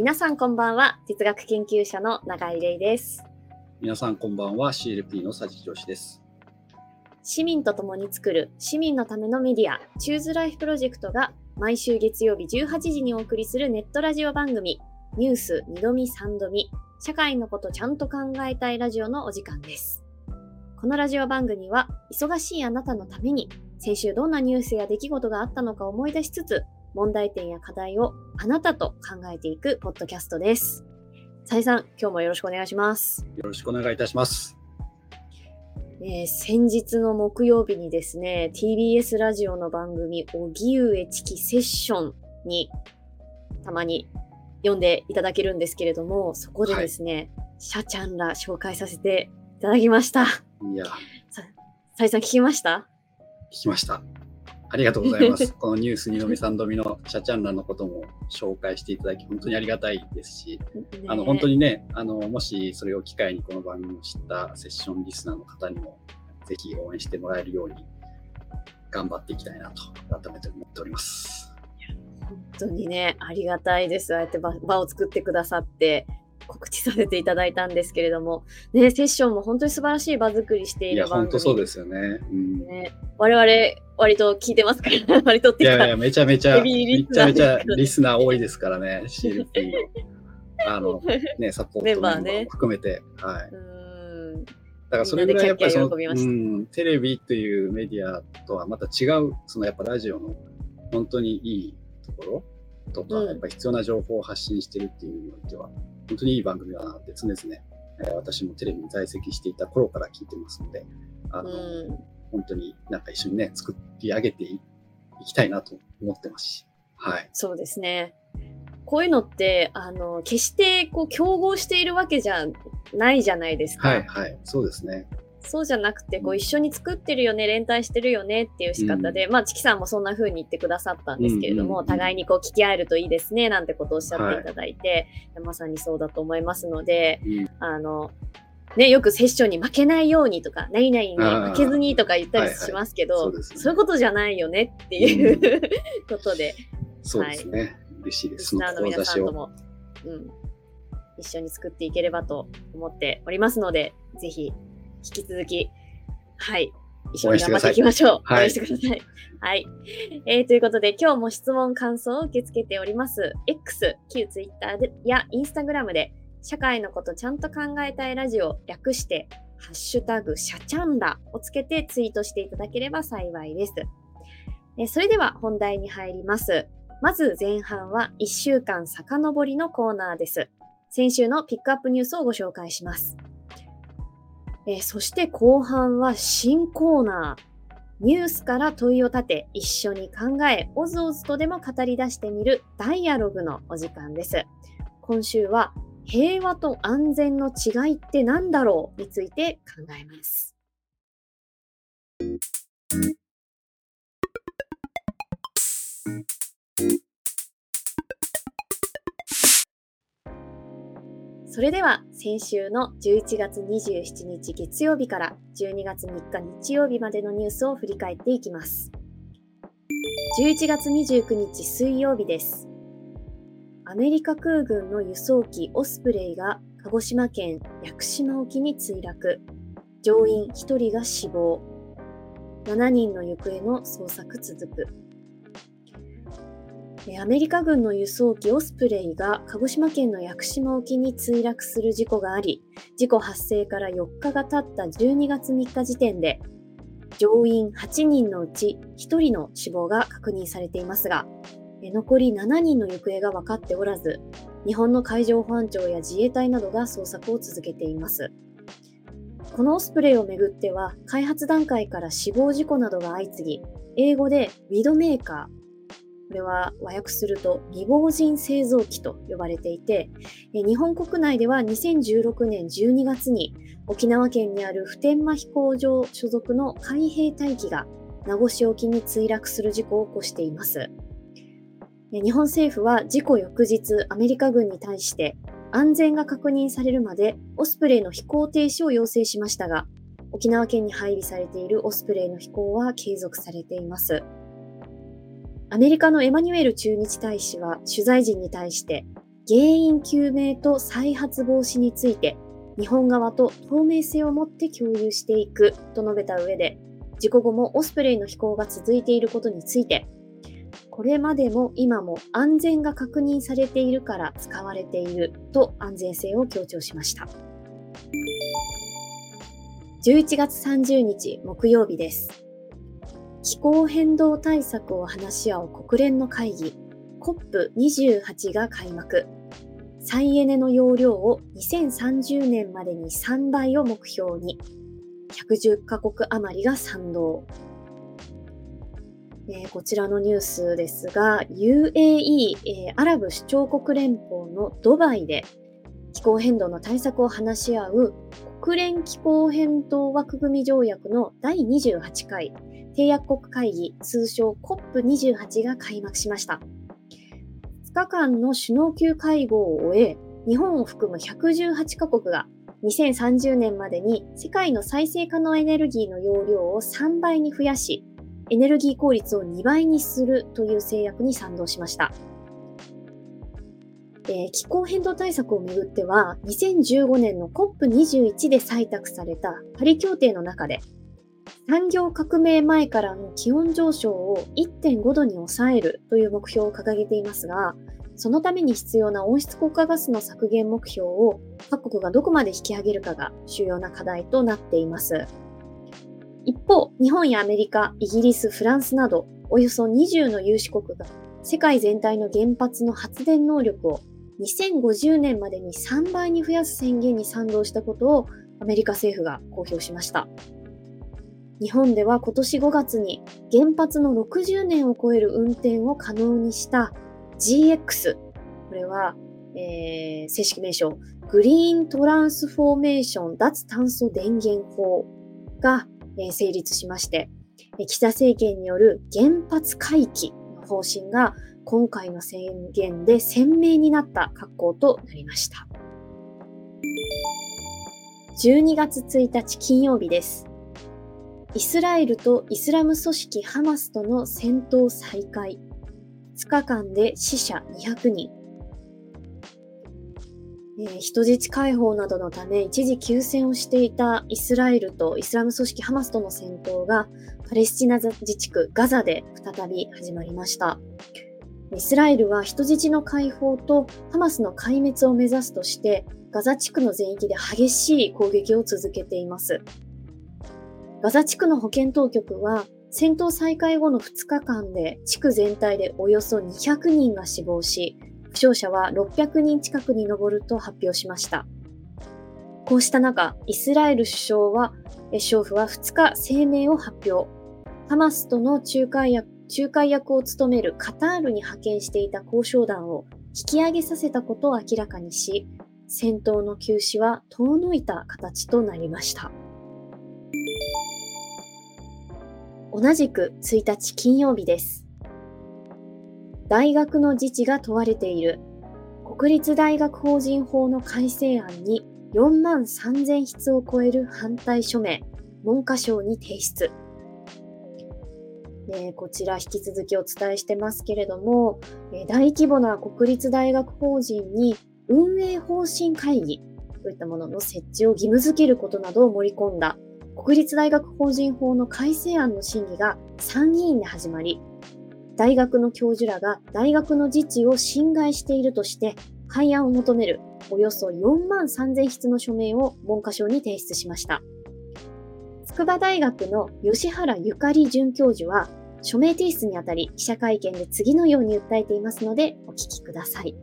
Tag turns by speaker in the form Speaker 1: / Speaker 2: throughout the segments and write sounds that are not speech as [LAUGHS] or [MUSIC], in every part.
Speaker 1: 皆さんこんばんは。哲学研究者の永井玲です。
Speaker 2: 皆さんこんばんは CLP の佐治女子です。
Speaker 1: 市民と共に作る市民のためのメディア、チューズライフプロジェクトが毎週月曜日18時にお送りするネットラジオ番組、ニュース2度見3度見、社会のことちゃんと考えたいラジオのお時間です。このラジオ番組は、忙しいあなたのために、先週どんなニュースや出来事があったのか思い出しつつ、問題点や課題をあなたと考えていくポッドキャストです。さいさん、今日もよろしくお願いします。
Speaker 2: よろしくお願いいたします。
Speaker 1: えー先日の木曜日にですね、TBS ラジオの番組、荻上チキセッションにたまに読んでいただけるんですけれども、そこでですね、シャちゃんら紹介させていただきました。
Speaker 2: いや、
Speaker 1: さいさん聞きました？
Speaker 2: 聞きました。ありがとうございます。[LAUGHS] このニュース2度目3度目のシャチャンラのことも紹介していただき、本当にありがたいですし、あの本当
Speaker 1: に。
Speaker 2: にねあの、もしそれを機会にこの番組を知ったセッションリスナーの方にも、ぜひ応援してもらえるように頑張っていきたいなと、改めて思っております。
Speaker 1: 本当にね、ありがたいです。ああやって場場を作ってくださって、告知させていただいたんですけれども、ね、セッションも本当に素晴らしい場作りしてい
Speaker 2: いや、
Speaker 1: る番組
Speaker 2: 本当そうですよね。うん
Speaker 1: ね、我々、割と聞いてますから、[LAUGHS] 割とっていうか、
Speaker 2: いやいや、めちゃめちゃ、めちゃめちゃリスナー多いですからね、CLP の。[LAUGHS] あの、ね、サポートメンバーも含めて。はい。
Speaker 1: うーん
Speaker 2: だからそれぐらいやっぱりその、うん、テレビというメディアとはまた違う、そのやっぱラジオの本当にいいところとか、
Speaker 1: うん
Speaker 2: やっぱ必要な情報を発信してるっていう意味においては、本当にいい番組だなって常々、えー私もテレビに在籍していた頃から聞いてますので、あの、
Speaker 1: うん
Speaker 2: 本当になんか一緒にね、作り上げていいきたいなと思ってますし、はい。
Speaker 1: そうですね。こういうのって、あの、決してこう競合しているわけじゃないじゃないですか。
Speaker 2: はい、はい、そうですね。
Speaker 1: そうじゃなくて、こう一緒に作ってるよね、連帯してるよねっていう仕方で、まあ、チキさんもそんな風に言ってくださったんですけれども、
Speaker 2: うんうんうん。
Speaker 1: 互いにこう聞き合えるといいですね、なんてことをおっしゃっていただいて、まさにそうだと思いますので、
Speaker 2: うん。
Speaker 1: あの、ね、よくセッションに負けないようにとか、何々に負けずにとか言ったりしますけど、
Speaker 2: はいはい。そうね。
Speaker 1: そういうことじゃないよねっていう、ことで、[LAUGHS]
Speaker 2: そうですね。嬉しいです。
Speaker 1: リスナーの皆さんとも、うん、一緒に作っていければと思っておりますので、ぜひ引き続き、はい、一緒に頑張っていきましょう。応
Speaker 2: 応援
Speaker 1: 援してください。はい、えーということで、今日も質問、感想を受け付けております。X、旧 Twitter でや Instagram で、社会のことちゃんと考えたいラジオ、略して、ハッシュタグ、シャチャンラをつけてツイートしていただければ幸いです。えーそれでは本題に入ります。まず前半は1週間遡りのコーナーです。先週のピックアップニュースをご紹介します。えーそして後半は新コーナー。ニュースから問いを立て、一緒に考え、おずおずとでも語り出してみるダイアログのお時間です。今週は平和と安全の違いって何だろうについて考えます。それでは先週の11月27日月曜日から12月3日日曜日までのニュースを振り返っていきます。11月29日水曜日です。アメリカ空軍の輸送機オスプレイが鹿児島県屋久島沖に墜落。乗員1人が死亡。7人の行方の捜索続く。アメリカ軍の輸送機オスプレイが鹿児島県の屋久島沖に墜落する事故があり、事故発生から4日が経った12月3日時点で、乗員8人のうち1人の死亡が確認されていますが、残り7人の行方が分かっておらず、日本の海上保安庁や自衛隊などが捜索を続けています。このオスプレイをめぐっては、開発段階から死亡事故などが相次ぎ、英語でウィドメーカー、これは和訳すると未亡人製造機と呼ばれていて、え日本国内では2016年12月に沖縄県にある普天間飛行場所属の海兵隊機が名護市沖に墜落する事故を起こしています。え日本政府は事故翌日アメリカ軍に対して安全が確認されるまでオスプレイの飛行停止を要請しましたが、沖縄県に配備されているオスプレイの飛行は継続されています。アメリカのエマニュエル駐日大使は取材陣に対して、原因究明と再発防止について日本側と透明性を持って共有していくと述べた上で事故後もオスプレイの飛行が続いていることについてこれまでも今も安全が確認されているから使われていると安全性を強調しました。11月30日木曜日です。気候変動対策を話し合う国連の会議 COP28 が開幕。再エネの容量を2030年までに3倍を目標に110カ国余りが賛同。えー、こちらのニュースですが、UAE、えー、アラブ首長国連邦のドバイで気候変動の対策を話し合う国連気候変動枠組条約の第28回。締約国会議通称 COP28 が開幕しました。2日間の首脳級会合を終え、日本を含む118カ国が2030年までに世界の再生可能エネルギーの容量を3倍に増やし、エネルギー効率を2倍にするという制約に賛同しました。えー、気候変動対策をめぐっては、2015年の COP21 で採択されたパリ協定の中で、産業革命前からの気温上昇を1.5度に抑えるという目標を掲げていますが、そのために必要な温室効果ガスの削減目標を各国がどこまで引き上げるかが主要な課題となっています。一方、日本やアメリカ、イギリス、フランスなど、およそ20の有志国が世界全体の原発の発電能力を2050年までに3倍に増やす宣言に賛同したことをアメリカ政府が公表しました。日本では今年5月に原発の60年を超える運転を可能にした GX、これは、えー、正式名称、グリーントランスフォーメーション脱炭素電源法がえ成立しまして、岸田政権による原発回帰の方針が今回の宣言で鮮明になった格好となりました。12月1日金曜日です。イスラエルとイスラム組織ハマスとの戦闘再開。2日間で死者200人。えー、人質解放などのため一時休戦をしていたイスラエルとイスラム組織ハマスとの戦闘がパレスチナ自治区ガザで再び始まりました。イスラエルは人質の解放とハマスの壊滅を目指すとしてガザ地区の全域で激しい攻撃を続けています。ガザ地区の保健当局は戦闘再開後の2日間で地区全体でおよそ200人が死亡し、負傷者は600人近くに上ると発表しました。こうした中、イスラエル首相は、首相府は2日声明を発表。ハマスとの仲介役仲介役を務めるカタールに派遣していた交渉団を引き上げさせたことを明らかにし、戦闘の休止は遠のいた形となりました。同じく1日金曜日です。大学の自治が問われている国立大学法人法の改正案に4万3000筆を超える反対署名、文科省に提出。えこちら引き続きお伝えしてますけれども、え大規模な国立大学法人に運営方針会議といったものの設置を義務付けることなどを盛り込んだ国立大学法人法の改正案の審議が参議院で始まり、大学の教授らが大学の自治を侵害しているとして廃案を求めるおよそ4万3000筆の署名を文科省に提出しました。筑波大学の吉原ゆかり准教授は署名提出にあたり記者会見で次のように訴えていますのでお聞きください。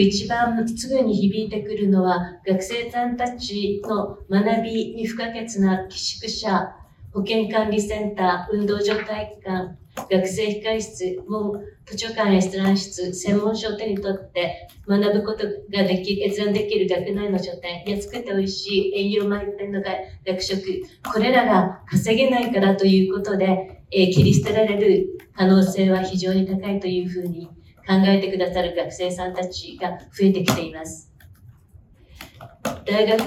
Speaker 3: 一番すぐに響いてくるのは学生さんたちの学びに不可欠な寄宿舎保健管理センター、運動場体育館、学生控室、も図書館閲覧室、専門書を手に取って学ぶことができ、閲覧できる学内の書店、安くて美味しい栄養満点の学食、これらが稼げないからということで、えー、切り捨てられる可能性は非常に高いというふうに考えてくださる学生さんたちが増えてきています。大学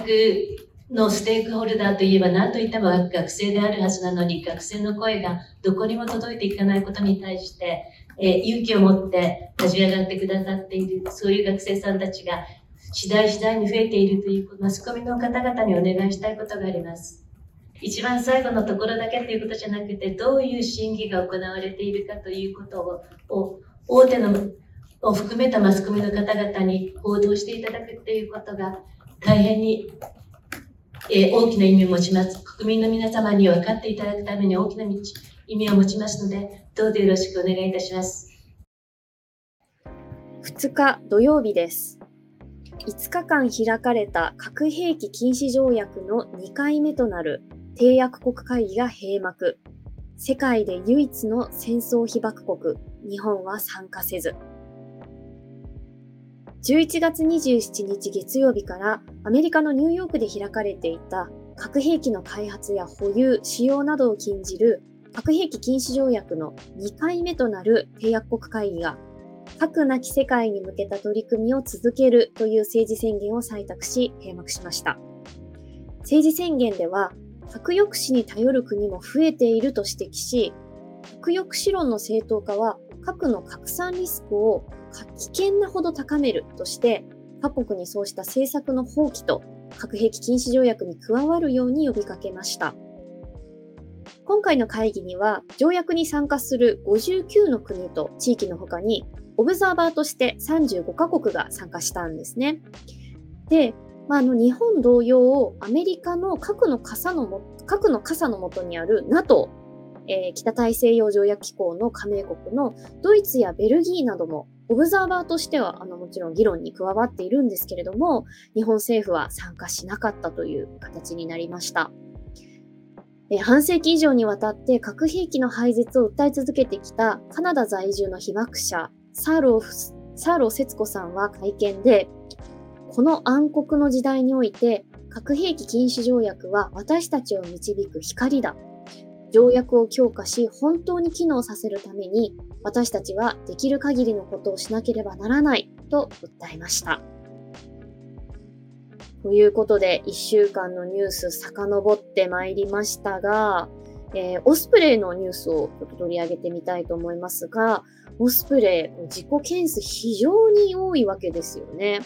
Speaker 3: のステークホルダーといえば何といっても学生であるはずなのに学生の声がどこにも届いていかないことに対してえー、勇気を持って立ち上がってくださっている、そういう学生さんたちが次第次第に増えているという、マスコミの方々にお願いしたいことがあります。一番最後のところだけということじゃなくて、どういう審議が行われているかということを、大手のを含めたマスコミの方々に報道していただくということが大変に、えー、大きな意味を持ちます。国民の皆様に分かっていただくために大きな意味を持ちますので、どうぞよろしくお願いいたします。
Speaker 1: 2日土曜日です。5日間開かれた核兵器禁止条約の2回目となる締約国会議が閉幕。世界で唯一の戦争被爆国、日本は参加せず。11月27日月曜日からアメリカのニューヨークで開かれていた核兵器の開発や保有、使用などを禁じる核兵器禁止条約の2回目となる締約国会議が核なき世界に向けた取り組みを続けるという政治宣言を採択し閉幕しました。政治宣言では核抑止に頼る国も増えていると指摘し、核抑止論の正当化は核の拡散リスクを危険なほど高めるとして、各国にそうした政策の放棄と核兵器禁止条約に加わるように呼びかけました。今回の会議には、条約に参加する59の国と地域の他に、オブザーバーとして35カ国が参加したんですね。で、まあ、あの日本同様、アメリカの核の傘のも核の傘の下にある NATO えー、北大西洋条約機構の加盟国のドイツやベルギーなどもオブザーバーとしてはあのもちろん議論に加わっているんですけれども日本政府は参加しなかったという形になりました。え、半世紀以上にわたって核兵器の廃絶を訴え続けてきたカナダ在住の被爆者サローサーロー節子さんは会見でこの暗黒の時代において核兵器禁止条約は私たちを導く光だ条約を強化し、本当に機能させるために、私たちはできる限りのことをしなければならないと訴えました。ということで、1週間のニュース遡ってまいりましたが、えー、オスプレイのニュースをちょっと取り上げてみたいと思いますが、オスプレイ、自己件数非常に多いわけですよね。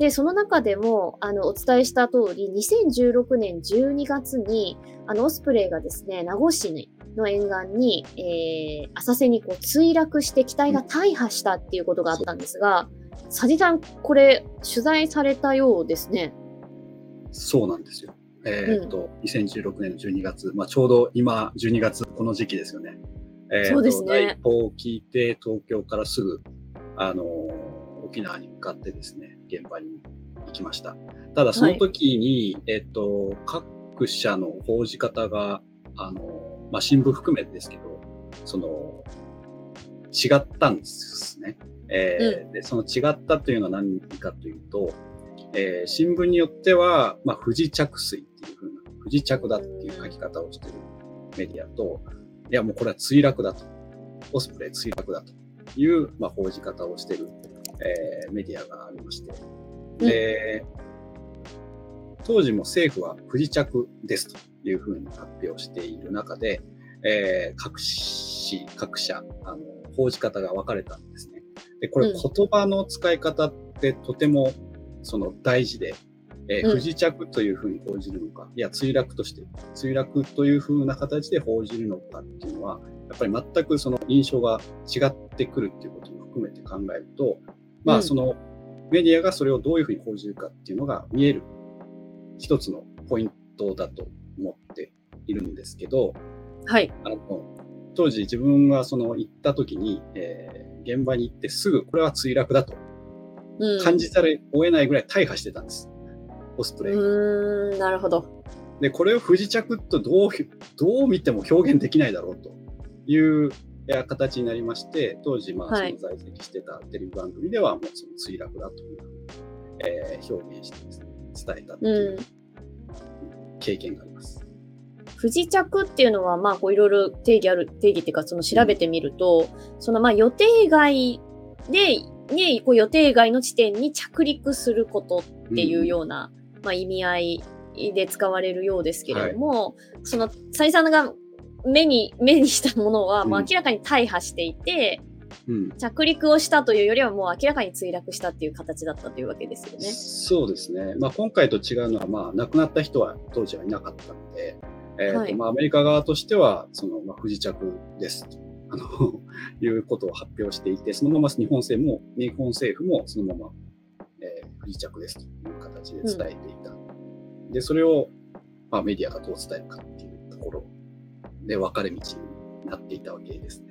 Speaker 1: で、その中でも、あの、お伝えした通り、2016年12月に、あの、オスプレイがですね、名護市の沿岸に、えー、浅瀬にこう墜落して機体が大破したっていうことがあったんですが、佐治さん、これ、取材されたようですね。
Speaker 2: そうなんですよ。えー、っと、うん、2016年の12月、まあ、ちょうど今、12月、この時期ですよね。
Speaker 1: えー、そうですね。
Speaker 2: 第一報を聞いて、東京からすぐ、あのー沖縄に向かってですね、現場に行きました。ただその時に、はい、えっと、各社の報じ方が、あの、まあ、新聞含めてですけど、その、違ったんですね。えー、うん、でその違ったというのは何かというと、えー、新聞によっては、まあ、不時着水っていうふうな、不時着だっていう書き方をしているメディアと、いやもうこれは墜落だと。オスプレイ墜落だという、まあ、報じ方をしているえー、メディアがありまして、で、当時も政府は不時着ですというふうに発表している中で、えー、各紙、各社、あの、報じ方が分かれたんですね。で、これ言葉の使い方ってとてもその大事で、えー、不時着というふうに報じるのか、いや、墜落として、墜落というふうな形で報じるのかっていうのは、やっぱり全くその印象が違ってくるっていうことも含めて考えると、まあ、そのメディアがそれをどういうふうに報じるかっていうのが見える一つのポイントだと思っているんですけど、
Speaker 1: はい。
Speaker 2: あの当時自分がその行った時に、えー、現場に行ってすぐこれは墜落だと感じざるを得ないぐらい大破してたんです。オスプレイ
Speaker 1: うん、なるほど。
Speaker 2: で、これを不時着とどう、どう見ても表現できないだろうというや形になりまして、当時、まあ、その在籍してたテレビ番組では、もうその墜落だという、えー、表現してですね、伝えたという経験があります。
Speaker 1: 不時着っていうのは、まあ、こういろいろ定義ある、定義っていうか、その調べてみると、うん、そのまあ予定外で、ね、こう予定外の地点に着陸することっていうような、うん、まあ、意味合いで使われるようですけれども、はい、その、さんが目に、目にしたものは、もう明らかに大破していて、
Speaker 2: うん、
Speaker 1: 着陸をしたというよりはもう明らかに墜落したっていう形だったというわけですよね。
Speaker 2: そうですね、まあ、今回と違うのは、まあ、亡くなった人は当時はいなかったので、えーと
Speaker 1: はい。
Speaker 2: まあ、アメリカ側としてはその、まあ、不時着ですとあの [LAUGHS] いうことを発表していて、そのまま日本政府も日本政府もそのまま、えー不時着ですという形で伝えていた。で、それを、まあ、メディアがどう伝えるかっていうところで分かれ道になっていたわけですね。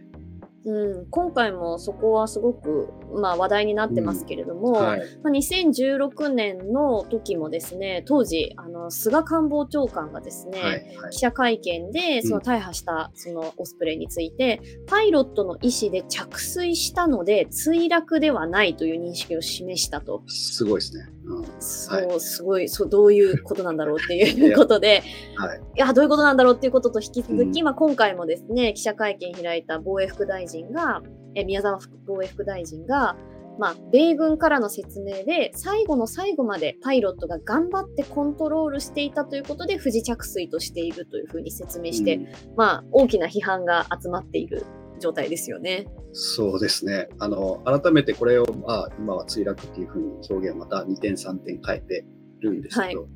Speaker 1: うん、今回もそこはすごく、まあ、話題になってますけれども、
Speaker 2: はい、
Speaker 1: まあ、2016年の時もですね当時あの菅官房長官がですね、
Speaker 2: はい、はい。
Speaker 1: 記者会見でその大破したそのオスプレイについて、パイロットの意思で着水したので墜落ではないという認識を示したと。
Speaker 2: すごいですね。うん。
Speaker 1: そう、すごい、そう、どういうことなんだろうっていう [LAUGHS] ことで、
Speaker 2: はい、
Speaker 1: いや、どういうことなんだろうっていうことと引き続き、
Speaker 2: うん。
Speaker 1: まあ、今回もですね、記者会見開いた防衛副大臣が、え宮沢防衛副大臣が、まあ、米軍からの説明で、最後の最後までパイロットが頑張ってコントロールしていたということで、不時着水としているというふうに説明して、
Speaker 2: うん
Speaker 1: まあ、大きな批判が集まっている状態ですよね。
Speaker 2: そうですね。あの、改めてこれを、まあ、今は墜落っていうふうに表現をまた2点3点変えてるんですけど、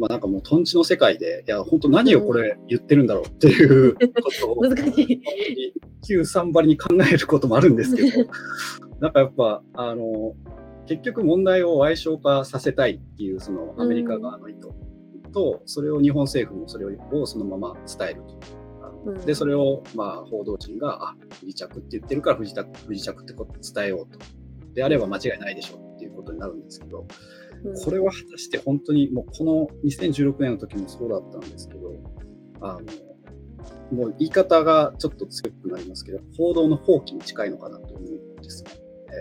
Speaker 2: まあなんかもうトンチの世界で、いや、本当何をこれ言ってるんだろうっていうことを、[LAUGHS]
Speaker 1: 難しい。
Speaker 2: 旧3張りに考えることもあるんですけど、[LAUGHS] なんかやっぱ、あの、結局問題を矮小化させたいっていう、そのアメリカ側の意図と、それを日本政府もそれをそのまま伝えると。
Speaker 1: うん
Speaker 2: で、それを、まあ、報道陣が、あ、不時着って言ってるから不時着、不時着ってことを伝えようと。であれば間違いないでしょうっていうことになるんですけど、
Speaker 1: うん
Speaker 2: これは果たして本当に、もうこの2016年の時もそうだったんですけど、あの、もう言い方がちょっと強くなりますけど、報道の放棄に近いのかなと思うんですね。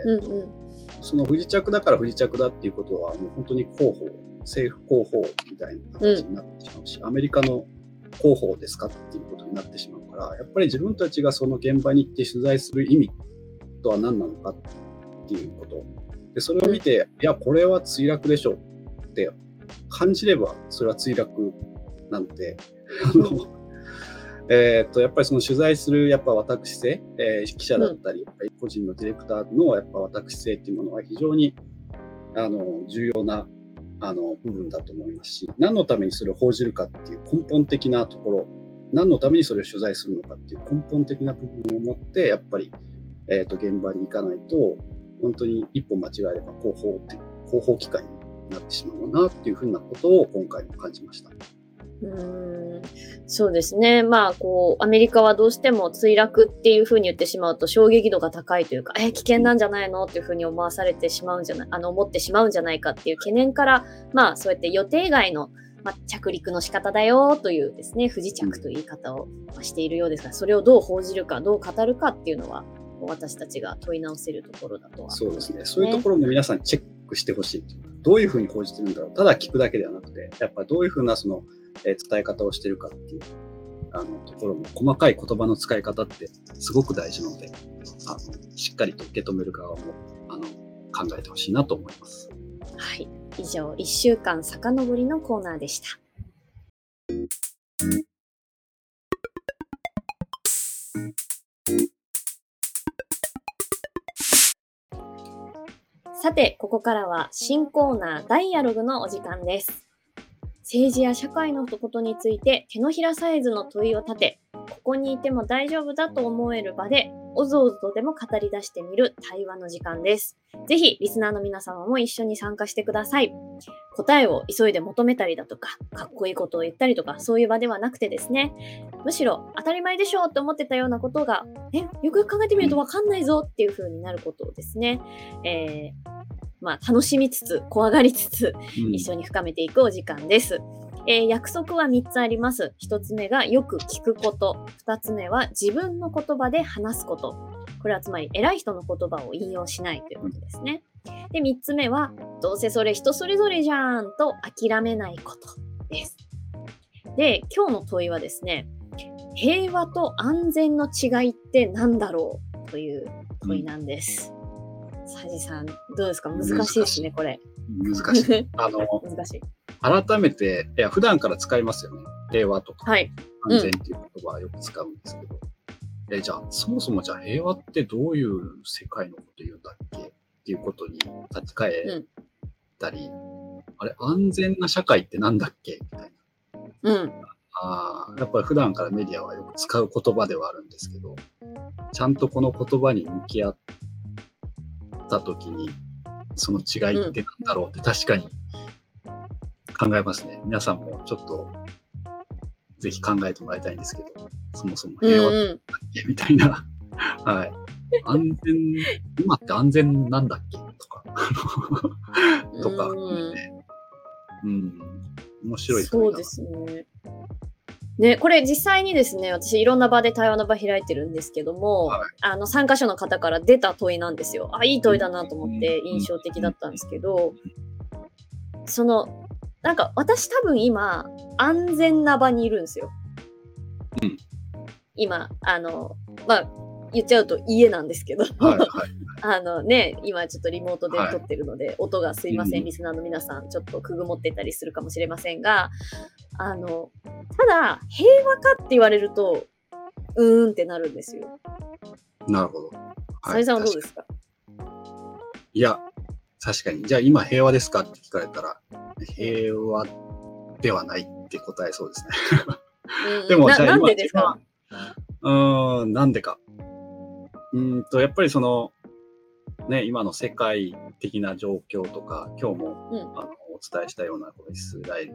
Speaker 2: えー
Speaker 1: うんうん
Speaker 2: その不時着だから不時着だっていうことは、もう本当に広報、政府広報みたいな形になってしまうし、アメリカの広報ですかっていうことになってしまうから、やっぱり自分たちがその現場に行って取材する意味とは何なのかっていうこと。で、それを見て、いや、これは墜落でしょって感じれば、それは墜落なんで、あの、えーっと、やっぱりその取材する、やっぱ私性、えー記者だったり、個人のディレクターのやっぱ私性っていうものは非常に、あの、重要な、あの、部分だと思いますし、何のためにそれを報じるかっていう根本的なところ、何のためにそれを取材するのかっていう根本的な部分を持って、やっぱり、えーっと、現場に行かないと、本当に一歩間違えれば広報って、広報機関になってしまうなっていうふうなことを今回も感じました。
Speaker 1: うーんそうですね。まあ、こう、アメリカはどうしても墜落っていうふうに言ってしまうと衝撃度が高いというか、え、危険なんじゃないのっていうふうに思わされてしまうんじゃない、あの、思ってしまうんじゃないかっていう懸念から、まあ、そうやって予定外の、まあ、着陸の仕方だよというですね、不時着という言い方をまあしているようですが、それをどう報じるか、どう語るかっていうのは、私たちが問い直せるところだとは
Speaker 2: そうですね。そういうところも皆さんチェックしてほしい。どういうふうに報じてるんだろう。ただ聞くだけではなくて、やっぱどういうふうなその、えー伝え方をしてるかっていうあのところも、細かい言葉の使い方ってすごく大事なので、あのしっかりと受け止める側もあの考えてほしいなと思います。
Speaker 1: はい。以上、1週間遡りのコーナーでした。さて、ここからは新コーナーダイアログのお時間です。政治や社会のことについて手のひらサイズの問いを立て、ここにいても大丈夫だと思える場で、おぞおぞとでも語り出してみる対話の時間です。ぜひ、リスナーの皆様も一緒に参加してください。答えを急いで求めたりだとか、かっこいいことを言ったりとか、そういう場ではなくてですね、むしろ当たり前でしょうって思ってたようなことが、え、よくよく考えてみるとわかんないぞっていう風になることをですね、えーまあ、楽しみつつ、怖がりつつ、
Speaker 2: うん
Speaker 1: 一緒に深めていくお時間です。えー約束は3つあります。1つ目がよく聞くこと。2つ目は自分の言葉で話すこと。これはつまり偉い人の言葉を引用しないということですね。で、3つ目はどうせそれ人それぞれじゃんと諦めないことです。で、今日の問いはですね、平和と安全の違いって何だろうという問いなんです。サジさん、どうですか？難しいですね、これ。
Speaker 2: 難しい。[LAUGHS] あの、
Speaker 1: 難しい。
Speaker 2: 改めて、いや、普段から使いますよね。平和とか
Speaker 1: はい。
Speaker 2: 安全っていう言葉はよく使うんですけど、え、じゃあ、そもそもじゃあ平和ってどういう世界のこと言うんだっけ？っていうことに立ち返ったり、あれ、安全な社会ってなんだっけ？みたいな。
Speaker 1: うん。
Speaker 2: ああ、やっぱり普段からメディアはよく使う言葉ではあるんですけど、ちゃんとこの言葉に向き合ったときに、その違いってなんだろうって確かに考えますね。皆さんもちょっと、ぜひ考えてもらいたいんですけど、そもそも
Speaker 1: うん
Speaker 2: 平和っ
Speaker 1: うん。
Speaker 2: けみたいな。[LAUGHS] はい。安全、今って安全なんだっけ？とか、[LAUGHS] とか含めて、うん、面白い
Speaker 1: そうですね。ね、これ実際にですね、私いろんな場で対話の場開いてるんですけども、
Speaker 2: はい
Speaker 1: あの参加者の方から出た問いなんですよ。あ、いい問いだなと思って印象的だったんですけど、その、なんか私多分今、安全な場にいるんですよ。
Speaker 2: うん
Speaker 1: 今、あの、まあ、言っちゃうと家なんですけど、
Speaker 2: はい、はい。
Speaker 1: あのね、今ちょっとリモートで
Speaker 2: はい
Speaker 1: 撮ってるので、音がすいません、
Speaker 2: うん
Speaker 1: リスナーの皆さん、ちょっとくぐもってたりするかもしれませんが、あの、ただ、平和かって言われると、うーんってなるんですよ。
Speaker 2: なるほど。
Speaker 1: さゆりさんはどうですか？
Speaker 2: いや、確かに。じゃあ今平和ですかって聞かれたら、平和ではないって答えそうですね。
Speaker 1: うん [LAUGHS]
Speaker 2: でも
Speaker 1: ななん
Speaker 2: じゃあ今
Speaker 1: でですか？
Speaker 2: うーん、なんでか。うーんと、やっぱりその、ね、今の世界的な状況とか、今日も、
Speaker 1: うん
Speaker 2: あのお伝えしたようなこのイスラエル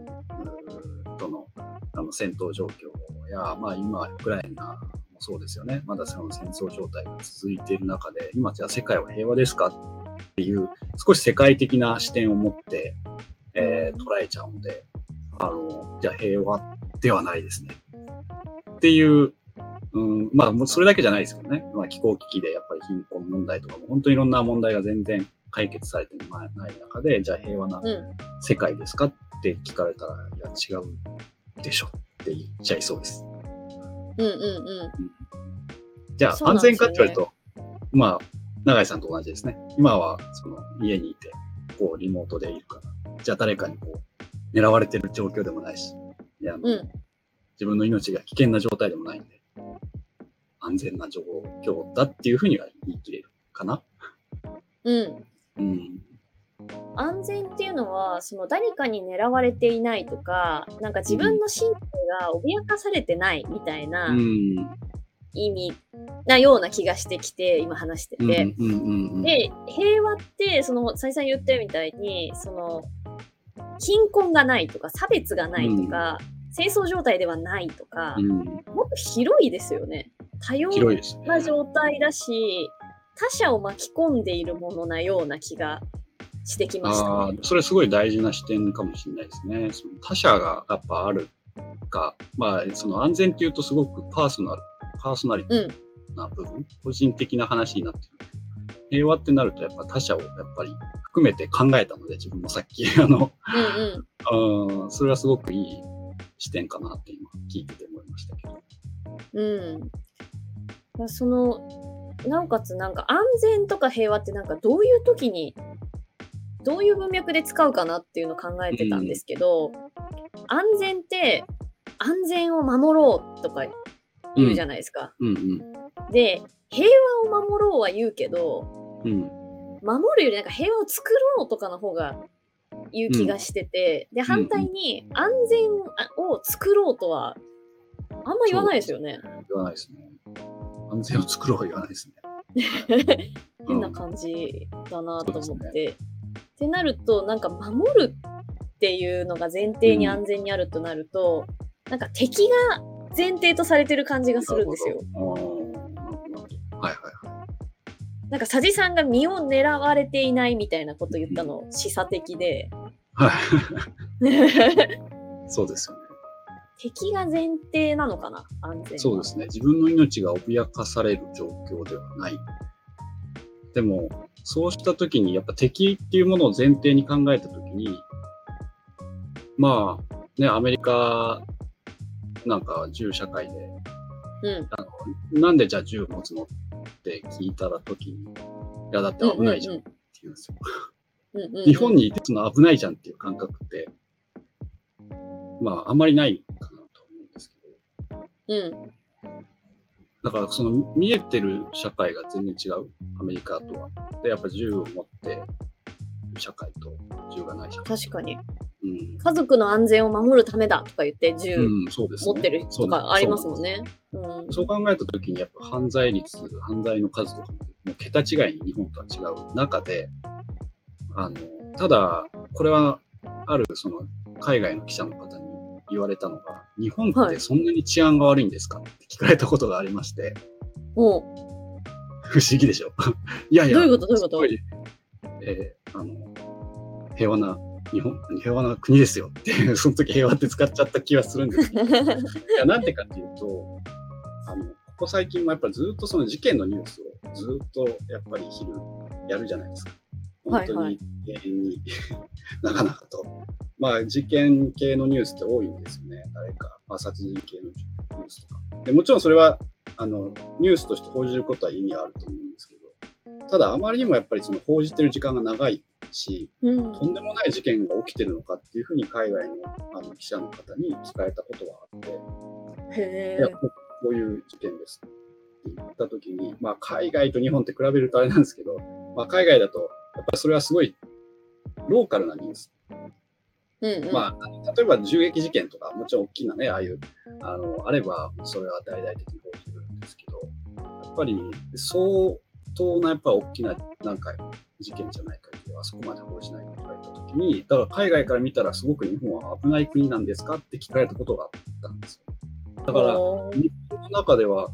Speaker 2: とのあの戦闘状況や、まあ今、ウクライナもそうですよね。まだその戦争状態が続いている中で、今じゃあ世界は平和ですかっていう、少し世界的な視点を持って、えー捉えちゃうので、あの、じゃあ平和ではないですね。っていう、うん、まあ、それだけじゃないですけどね。まあ、気候危機でやっぱり貧困問題とかも、本当にいろんな問題が全然解決されてない中で、じゃあ平和な
Speaker 1: うん。
Speaker 2: 世界ですかって聞かれたら、いや、違うでしょって言っちゃいそうです。
Speaker 1: うんうんうん。
Speaker 2: じゃあ、安
Speaker 1: そうなんですよね
Speaker 2: 全かって言われると、まあ、永井さんと同じですね。今は、その、家にいて、こう、リモートでいるから、じゃあ誰かにこう、狙われてる状況でもないし、いや、
Speaker 1: うん
Speaker 2: 自分の命が危険な状態でもないんで、安全な状況だっていうふうには言い切れるかな。
Speaker 1: うん。
Speaker 2: うん。
Speaker 1: 安全っていうのは、その誰かに狙われていないとか、なんか自分の身体が脅かされてないみたいな
Speaker 2: うん。
Speaker 1: 意味なような気がしてきて、今話して
Speaker 2: うん。
Speaker 1: て。
Speaker 2: うん。うん。うん。
Speaker 1: で、平和って、その、さいさん言ったみたいに、その、貧困がないとか、差別がないとか、戦争状態ではないとか、
Speaker 2: うん。
Speaker 1: もっと広いですよね。多様。な状態だし、他者を巻き込んでいるものなような気がしてきましたね。
Speaker 2: それすごい大事な視点かもしれないですね。その他者がやっぱあるか、まあ、その安全っていうとすごくパーソナル、パーソナリテ
Speaker 1: うん。
Speaker 2: ィな部分、個人的な話になってる。平和ってなるとやっぱ他者をやっぱり含めて考えたので、自分もさっき、[LAUGHS] あの、
Speaker 1: うんうん。
Speaker 2: うん、それはすごくいい視点かなって今聞いてて思いましたけど。
Speaker 1: うん。その、なおかつなんか安全とか平和ってなんかどういう時に、どういう文脈で使うかなっていうのを考えてたんですけど、安全って安全を守ろうとか言うじゃないですか。
Speaker 2: うんうん。
Speaker 1: で、平和を守ろうは言うけど、
Speaker 2: うん。
Speaker 1: 守るよりなんか平和を作ろうとかの方が言う気がしてて、で、反対に安全を作ろうとはあんま言わないですよね。
Speaker 2: 言わないですね。安全を作ろうは言わないですね。[LAUGHS]
Speaker 1: 変な感じだなと思って。ってなると、なんか守るっていうのが前提に安全にあるとなると、なんか敵が前提とされてる感じがするんですよ。
Speaker 2: はいはいはい。
Speaker 1: なんか佐治さんが身を狙われていないみたいなこと言ったの示唆的で。
Speaker 2: はい。[LAUGHS] そうですよね。
Speaker 1: 敵が前提なのかな？安全は。
Speaker 2: そうですね。自分の命が脅かされる状況ではない。でも、そうしたときに、やっぱ敵っていうものを前提に考えたときに、まあ、ね、アメリカなんか銃社会で、
Speaker 1: うん。
Speaker 2: なんでじゃあ銃持つの？って聞いたらときに、いや、だって危ないじゃんって言うんですよ。[LAUGHS] 日本にいてその危ないじゃんっていう感覚って、まあ、あんまりないうん。だからその見えてる社会が全然違う、アメリカとは。で、やっぱ銃を持ってる社会と銃がない社会。
Speaker 1: 確かに。
Speaker 2: うん。
Speaker 1: 家族の安全を守るためだとか言って銃
Speaker 2: うん、ね。
Speaker 1: 持ってる人とかありますもんね。うん。
Speaker 2: そう考えたときに、やっぱ犯罪率、犯罪の数とかも、もう桁違いに日本とは違う中で、あの、ただ、これは、ある、その、海外の記者の方に言われたのが、日本ってそんなに治安が悪いんですかって聞かれたことがありまして、
Speaker 1: も
Speaker 2: 不思議でしょ？[LAUGHS] いやいや、
Speaker 1: どういうこと？どういうこと？
Speaker 2: すごいえーあの、平和な、日本、平和な国ですよって [LAUGHS] その時平和って使っちゃった気はするんですけど、
Speaker 1: う。[LAUGHS]
Speaker 2: いや、なんでかっていうと、あの、ここ最近もやっぱずっとその事件のニュースをずっとやっぱり昼やるじゃないですか。本当に永遠になかなかと。まあ事件系のニュースって多いんですよね。誰か、まあ、殺人系のニュースとか。でもちろんそれはあのニュースとして報じることは意味あると思うんですけど、ただあまりにもやっぱりその報じてる時間が長いし、
Speaker 1: うん
Speaker 2: とんでもない事件が起きてるのかっていうふうに海外のあの記者の方に聞かれたことはあって、いや、こういう事件ですって言ったときに、まあ、海外と日本って比べるとあれなんですけど、まあ、海外だと、やっぱりそれはすごいローカルなニュース。
Speaker 1: うんうん。
Speaker 2: まあ、例えば銃撃事件とか、もちろん大きなね、ああいう、あの、あれば、それは大々的に報じるんですけど、やっぱり相当な、やっぱ大きな、なんか、事件じゃない限りは、そこまで報じないと言われたときに、だから海外から見たら、すごく日本は危ない国なんですかって聞かれたことがあったんですよ。だから、日本の中では、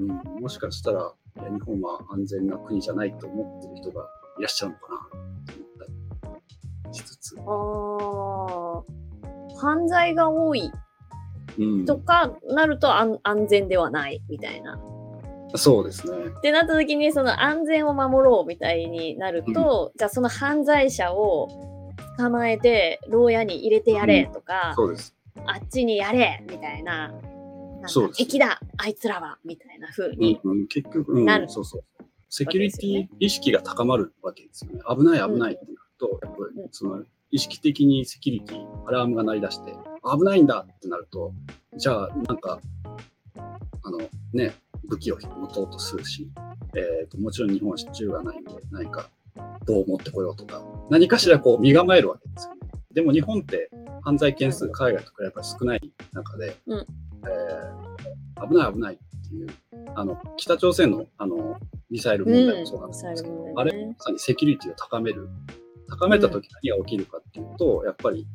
Speaker 2: うん、もしかしたら日本は安全な国じゃないと思ってる人がいらっしゃるのかなしつつ、
Speaker 1: あー犯罪が多い
Speaker 2: うん、
Speaker 1: とかなると安安全ではないみたいな。
Speaker 2: そうですね。
Speaker 1: ってなった時にその安全を守ろうみたいになると、じゃあその犯罪者を捕まえて牢屋に入れてやれとか、
Speaker 2: そうです。
Speaker 1: あっちにやれみたいな、な敵だあいつらはみたいな風
Speaker 2: うん
Speaker 1: に。
Speaker 2: うん、結局、そうそう。セキュリティ意識が高まるわけですよね。危ない危ないってなると、やっぱりその意識的にセキュリティ、アラームが鳴り出して、危ないんだってなると、じゃあなんか、あのね、武器を持とうとするし、えーと、もちろん日本は銃がないんで、何か棒を持ってこようとか、何かしらこう身構えるわけですよね。でも日本って犯罪件数海外とかやっぱり少ない中で、
Speaker 1: うん
Speaker 2: えー危ない危ないっていう、あの、北朝鮮のあの、ミサイル問題もそうなんですけど、あれ、まさにセキュリティを高める。高めたとき何が起きるかっていうと、やっぱり、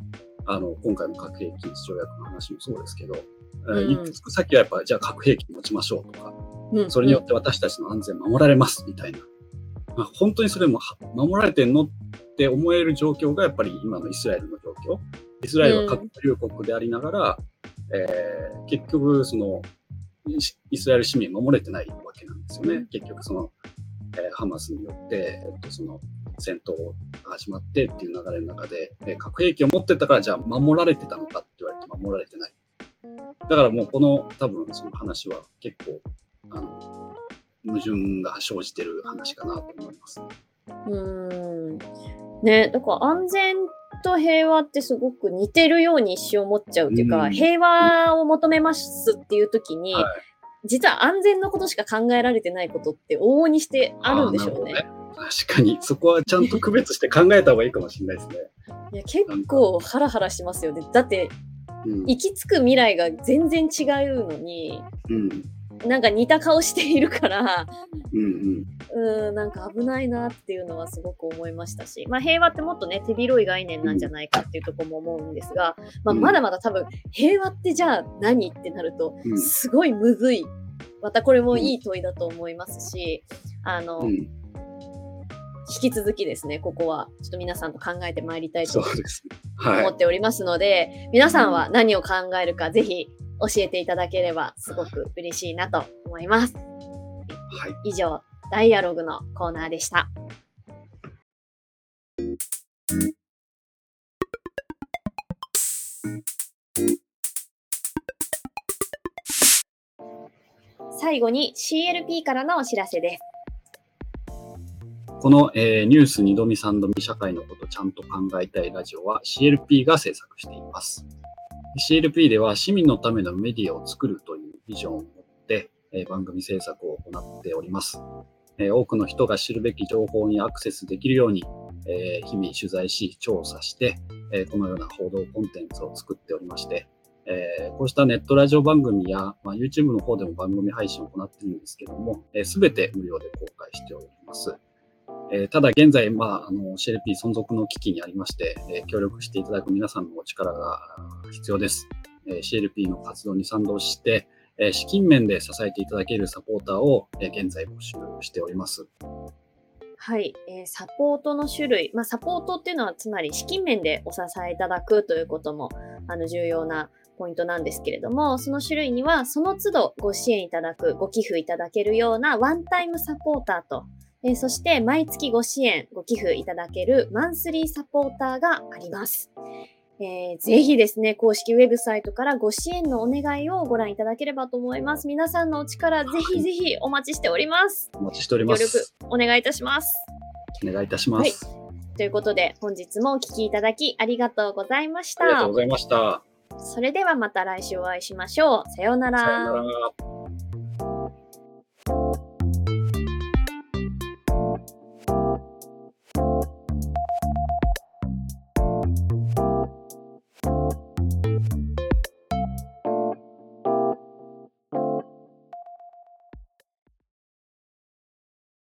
Speaker 2: あの、今回の核兵器条約の話もそうですけど、えー
Speaker 1: うん
Speaker 2: いくつか先はやっぱり、じゃあ核兵器持ちましょうとか、
Speaker 1: うん
Speaker 2: それによって私たちの安全守られますみたいな。まあ、本当にそれもは守られてんのって思える状況がやっぱり今のイスラエルの状況。イスラエルは核保有国でありながら、えー結局そのイスラエル市民守れてないわけなんですよね。
Speaker 1: うん
Speaker 2: 結局その、えーハマスによって、えっと、その戦闘が始まってっていう流れの中で、えー核兵器を持ってたからじゃあ守られてたのかって言われて守られてない。だからもうこの多分その話は結構あの矛盾が生じてる話かなと思います。
Speaker 1: うーん。ね、だから安全と平和ってすごく似てるように一瞬思っちゃうっていうか、
Speaker 2: うん
Speaker 1: 平和を求めますっていう時に、
Speaker 2: はい
Speaker 1: 実は安全のことしか考えられてないことって往々にしてあるんでしょうね。
Speaker 2: ね確かに、そこはちゃんと区別して考えた方がいいかもしれないですね。
Speaker 1: いや結構ハラハラしますよね。だって
Speaker 2: うん。
Speaker 1: 行き着く未来が全然違うのに、
Speaker 2: うん。
Speaker 1: なんか似た顔しているから、
Speaker 2: うん。うん。
Speaker 1: うーん、なんか危ないなっていうのはすごく思いましたし、まあ平和ってもっとね、手広い概念なんじゃないかっていうところも思うんですが、まあ
Speaker 2: うん
Speaker 1: まだまだ多分平和ってじゃあ何ってなると、
Speaker 2: うん
Speaker 1: すごいむずい。またこれもいい問いだと思いますし、あの、
Speaker 2: うん。
Speaker 1: 引き続きですね、ここはちょっと皆さんと考えてまいりたいと。思っておりますので、皆さんは何を考えるかぜひ教えていただければすごく嬉しいなと思います。
Speaker 2: はい。
Speaker 1: 以上、ダイアログのコーナーでした。最後に CLP からのお知らせです。
Speaker 2: この、えーニュース2度見3度見社会のことちゃんと考えたいラジオは CLP が制作しています。CLP では市民のためのメディアを作るというビジョンを持って、え、番組制作を行っております。え、多くの人が知るべき情報にアクセスできるように、え、日々取材し、調査して、え、このような報道コンテンツを作っておりまして、え、こうしたネットラジオ番組や、ま、YouTube の方でも番組配信を行っているんですけども、す、べ、て無料で公開しております。えー、ただ現在、まあ、あの CLP 存続の危機にありまして、えー、協力していただく皆さんのお力が必要です。えー、CLP の活動に賛同して、えー、資金面で支えていただけるサポーターを、えー、現在募集しております。
Speaker 1: はい、えー、サポートの種類、まあ、サポートっていうのはつまり資金面でお支えいただくということもあの重要なポイントなんですけれども、その種類にはその都度ご支援いただく、ご寄付いただけるようなワンタイムサポーターと、えー、そして毎月ご支援、ご寄付いただけるマンスリーサポーターがあります。えー、ぜひですね、公式ウェブサイトからご支援のお願いをご覧いただければと思います。皆さんのお力、ぜひぜひお待ちしております。
Speaker 2: お待ちしております。
Speaker 1: 協力お願いいたします。
Speaker 2: お願いいたします。
Speaker 1: はい、ということで、本日もお聞きいただきありがとうございました。あ
Speaker 2: りがとうございました。
Speaker 1: それではまた来週お会いしましょう。さようなら。
Speaker 2: さようなら。